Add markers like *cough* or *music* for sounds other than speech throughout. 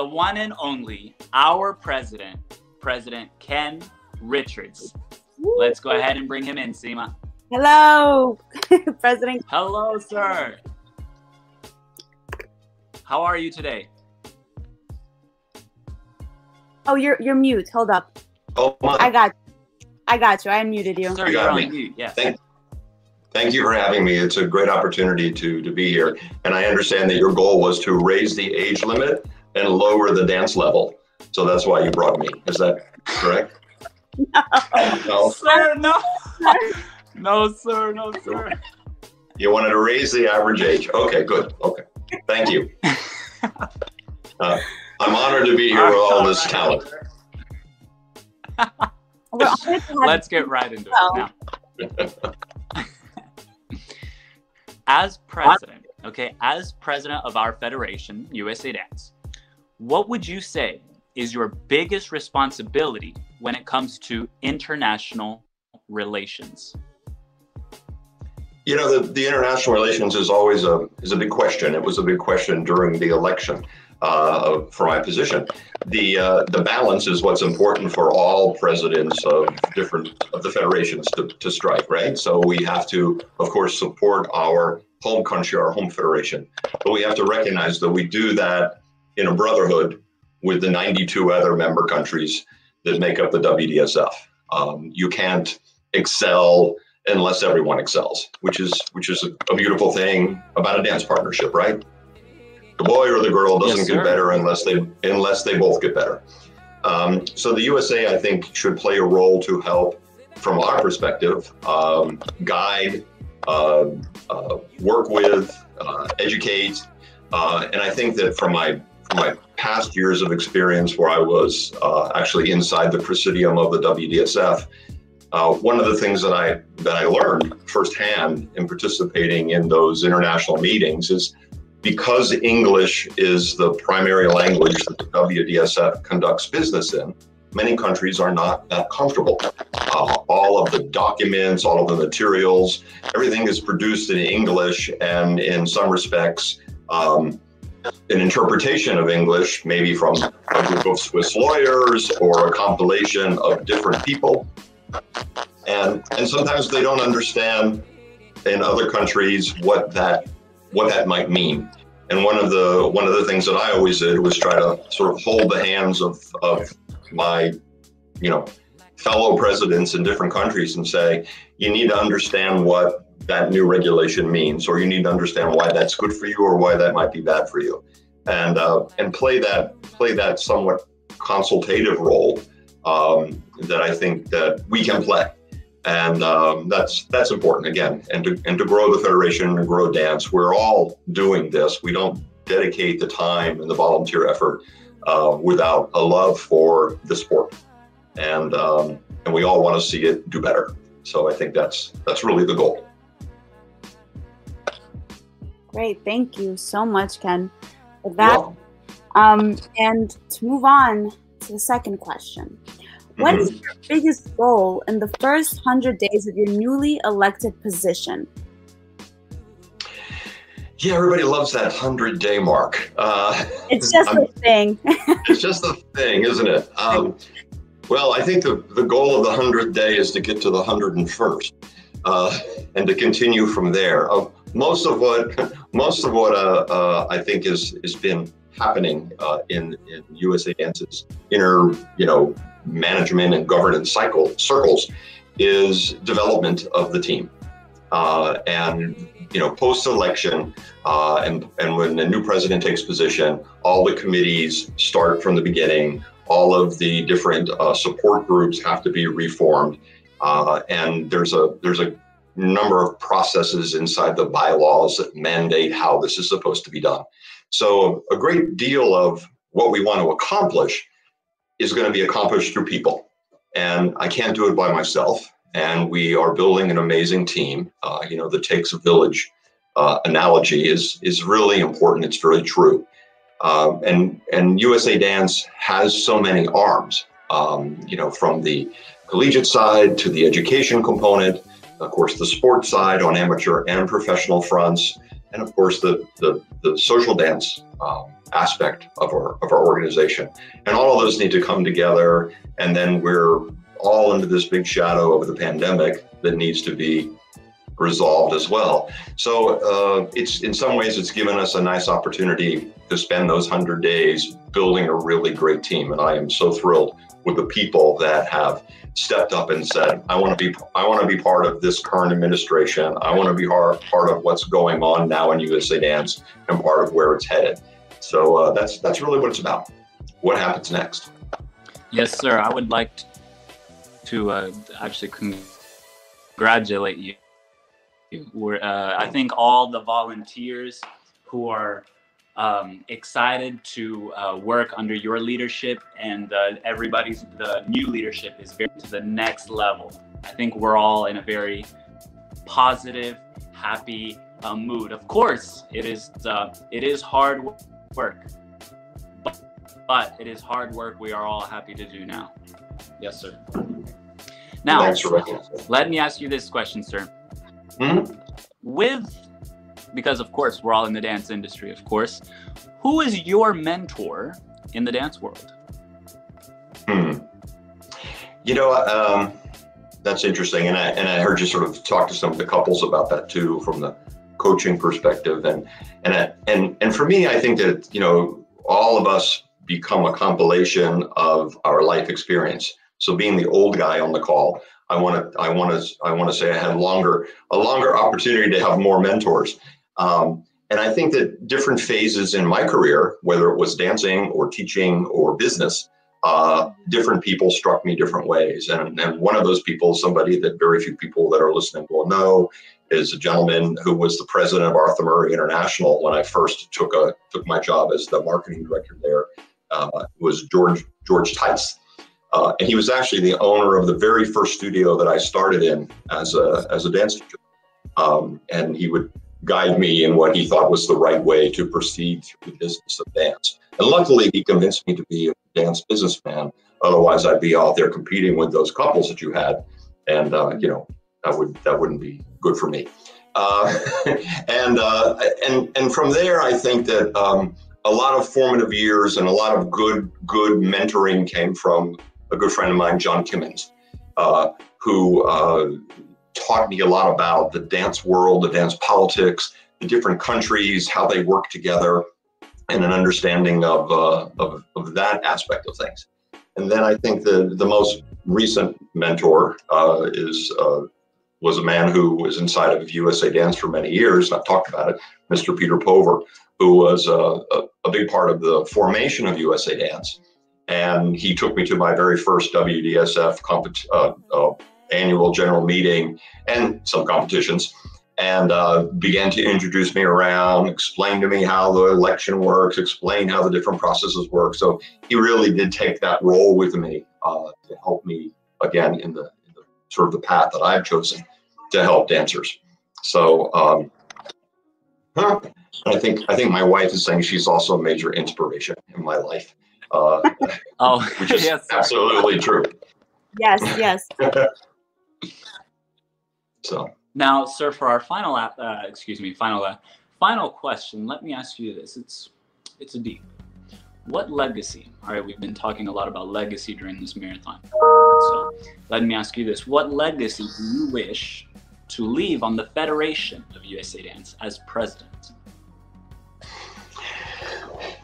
the one and only, our president, President Ken Richards. Let's go ahead and bring him in, Seema. Hello, *laughs* President. Hello, sir. How are you today? Oh, you're you're mute. Hold up. Oh my. I got I got you. I unmuted you. Sir, You you're got me. mute. Yes. Thank, thank you for having me. It's a great opportunity to to be here. And I understand that your goal was to raise the age limit and lower the dance level. So that's why you brought me. Is that correct? No. Sir, no. no, sir. No, sir. You wanted to raise the average age. Okay, good. Okay. Thank you. *laughs* Uh, I'm honored to be here with all this talent. We're honored to have Let's get right into it now. *laughs* as president, okay, as president of our federation, USA Dance, what would you say is your biggest responsibility when it comes to international relations? You know, the, the international relations is always a is a big question. It was a big question during the election uh, for my position. The uh, the balance is what's important for all presidents of different of the federations to, to strike, right? So we have to, of course, support our home country, our home federation, but we have to recognize that we do that in a brotherhood with the 92 other member countries that make up the WDSF. Um, you can't excel unless everyone excels, which is which is a, beautiful thing about a dance partnership, right? The boy or the girl doesn't Yes, get better unless they unless they both get better. Um, so the USA, I think, should play a role to help, from our perspective, um, guide, uh, uh, work with, uh, educate, uh, and I think that from my my past years of experience, where I was uh, actually inside the presidium of the WDSF, uh, one of the things that I that I learned firsthand in participating in those international meetings is because English is the primary language that the WDSF conducts business in. Many countries are not that comfortable. Uh, all of the documents, all of the materials, everything is produced in English, and in some respects, um, an interpretation of English, maybe from a group of Swiss lawyers or a compilation of different people, and and sometimes they don't understand in other countries what that what that might mean. And one of the one of the things that I always did was try to sort of hold the hands of of my you know fellow presidents in different countries and say you need to understand what that new regulation means or you need to understand why that's good for you or why that might be bad for you. And uh, and play that play that somewhat consultative role um, that I think that we can play. And um, that's that's important again and to and to grow the federation and grow dance. We're all doing this. We don't dedicate the time and the volunteer effort uh, without a love for the sport. And um, and we all want to see it do better. So i think that's that's really the goal Great. Thank you so much, Ken, for that. Um, and to move on to the second question. What is your biggest goal in the first 100 days of your newly elected position? yeah everybody loves that 100 day mark uh, It's just *laughs* I'm- a thing. it's just the thing, isn't it? Um, well, I think the, the goal of the 100th day is to get to the 101st uh, and to continue from there. Uh, most of what most of what uh, uh, I think is has been happening uh, in, in USA Dance's inner, you know, management and governance cycle circles is development of the team. Uh, and you know, post-election, uh, and and when the new president takes position, all the committees start from the beginning. All of the different uh, support groups have to be reformed, uh, and there's a there's a number of processes inside the bylaws that mandate how this is supposed to be done. So a great deal of what we want to accomplish is going to be accomplished through people, and I can't do it by myself. And we are building an amazing team. Uh, you know, the takes a village uh, analogy is is really important. It's very true. Um, and and USA Dance has so many arms. Um, you know, from the collegiate side to the education component, of course, the sports side on amateur and professional fronts, and of course the the, the social dance um, aspect of our of our organization. And all of those need to come together. And then we're all under this big shadow of the pandemic that needs to be resolved as well. So uh, it's in some ways it's given us a nice opportunity to spend those hundred days building a really great team, and I am so thrilled with the people that have stepped up and said, "I want to be I want to be part of this current administration. I want to be part of what's going on now in USA Dance and part of where it's headed." So uh, that's that's really what it's about. What happens next? Yes, sir. I would like to uh, actually congratulate you we're, uh, I think all the volunteers who are um, excited to uh, work under your leadership and uh, everybody's the new leadership is very to the next level. I think we're all in a very positive, happy uh, mood. Of course, it is uh, it is hard work, but, but it is hard work we are all happy to do now. Yes, sir. Now, let me ask you this question, sir. Mm-hmm. With, because of course we're all in the dance industry, of course, who is your mentor in the dance world? Hmm. You know, um, that's interesting, and I and I heard you sort of talk to some of the couples about that too, from the coaching perspective, and and I, and and for me, I think that you know all of us become a compilation of our life experience. So being the old guy on the call, I want to I want to I want to say I had longer a longer opportunity to have more mentors. Um, and I think that different phases in my career, whether it was dancing or teaching or business, uh, different people struck me different ways. And, and one of those people, somebody that very few people that are listening will know, is a gentleman who was the president of Arthur Murray International when I first took a took my job as the marketing director there. Uh, was George George Tice. Uh, and he was actually the owner of the very first studio that I started in as a, as a dance teacher. Um, and he would guide me in what he thought was the right way to proceed through the business of dance. And luckily, he convinced me to be a dance businessman. Otherwise, I'd be out there competing with those couples that you had, and uh, you know that would that wouldn't be good for me. Uh, *laughs* and uh, and and from there, I think that um, a lot of formative years and a lot of good good mentoring came from a good friend of mine, John Kimmins, uh, who uh, taught me a lot about the dance world, the dance politics, the different countries, how they work together, and an understanding of, uh, of, of, that aspect of things. And then I think the, the most recent mentor uh, is uh, was a man who was inside of USA Dance for many years. and I've talked about it, Mr. Peter Pover, who was a, a, a big part of the formation of USA Dance and he took me to my very first WDSF uh, uh, annual general meeting and some competitions, and uh, began to introduce me around, explain to me how the election works, explain how the different processes work. So he really did take that role with me uh, to help me again in the, in the, sort of the path that I've chosen to help dancers. So. Um. I think I think my wife is saying she's also a major inspiration in my life. Uh, *laughs* oh, *laughs* which is yes, absolutely true. Yes, yes. *laughs* so now, sir, for our final, uh, excuse me, final, uh, final question, let me ask you this. It's, it's a deep. What legacy? All right, we've been talking a lot about legacy during this marathon. So let me ask you this: What legacy do you wish to leave on the Federation of USA Dance as president?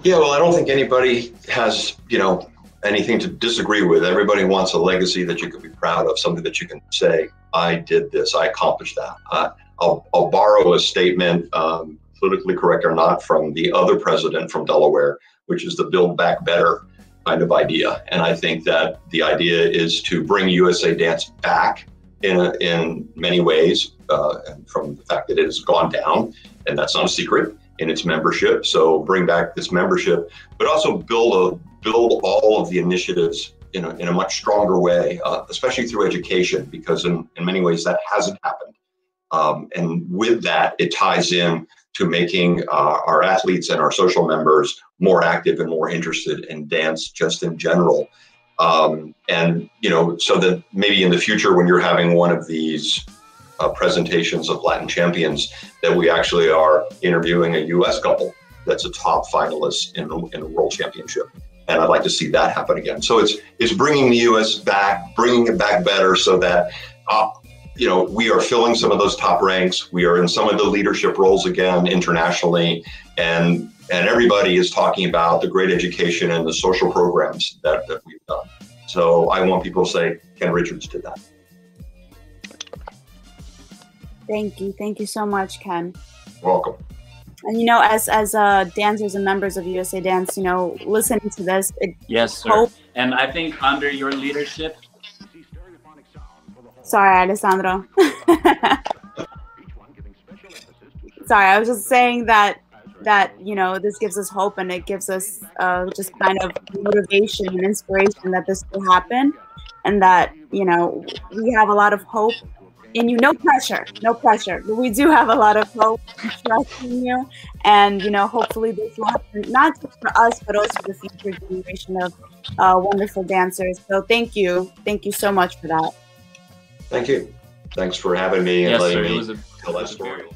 Yeah, well, I don't think anybody has, you know, anything to disagree with. Everybody wants a legacy that you can be proud of, something that you can say, I did this, I accomplished that. Uh, I'll, I'll, borrow a statement, um, politically correct or not, from the other president from Delaware, which is the Build Back Better kind of idea. And I think that the idea is to bring USA Dance back in, a, in many ways, uh, from the fact that it has gone down, and that's not a secret in its membership. So bring back this membership, but also build a build all of the initiatives in a, in a much stronger way, uh, especially through education, because in, in many ways that hasn't happened. Um, and with that, it ties in to making uh, our athletes and our social members more active and more interested in dance just in general. Um, and, you know, so that maybe in the future when you're having one of these uh, presentations of Latin champions that we actually are interviewing a U.S. couple that's a top finalist in the, in the World Championship. And I'd like to see that happen again. So it's it's bringing the U.S. back, bringing it back better, so that uh, you know we are filling some of those top ranks. We are in some of the leadership roles again internationally, and and everybody is talking about the great education and the social programs that, that we've done. So I want people to say Ken Richards did that. Thank you. Thank you so much, Ken. Welcome. And you know, as as uh, dancers and members of USA Dance, you know, listening to this, it yes, sir. Hope- and I think under your leadership. Sorry, Alessandro. *laughs* Sorry, I was just saying that that you know this gives us hope and it gives us uh, just kind of motivation and inspiration that this will happen, and that you know we have a lot of hope in you. No pressure, no pressure, but we do have a lot of hope and trust in you, and you know hopefully this will happen not just for us but also the future generation of uh, wonderful dancers. So thank you, thank you so much for that. Thank you. Thanks for having me and Yes, letting sir. It me a, tell that was a very- story.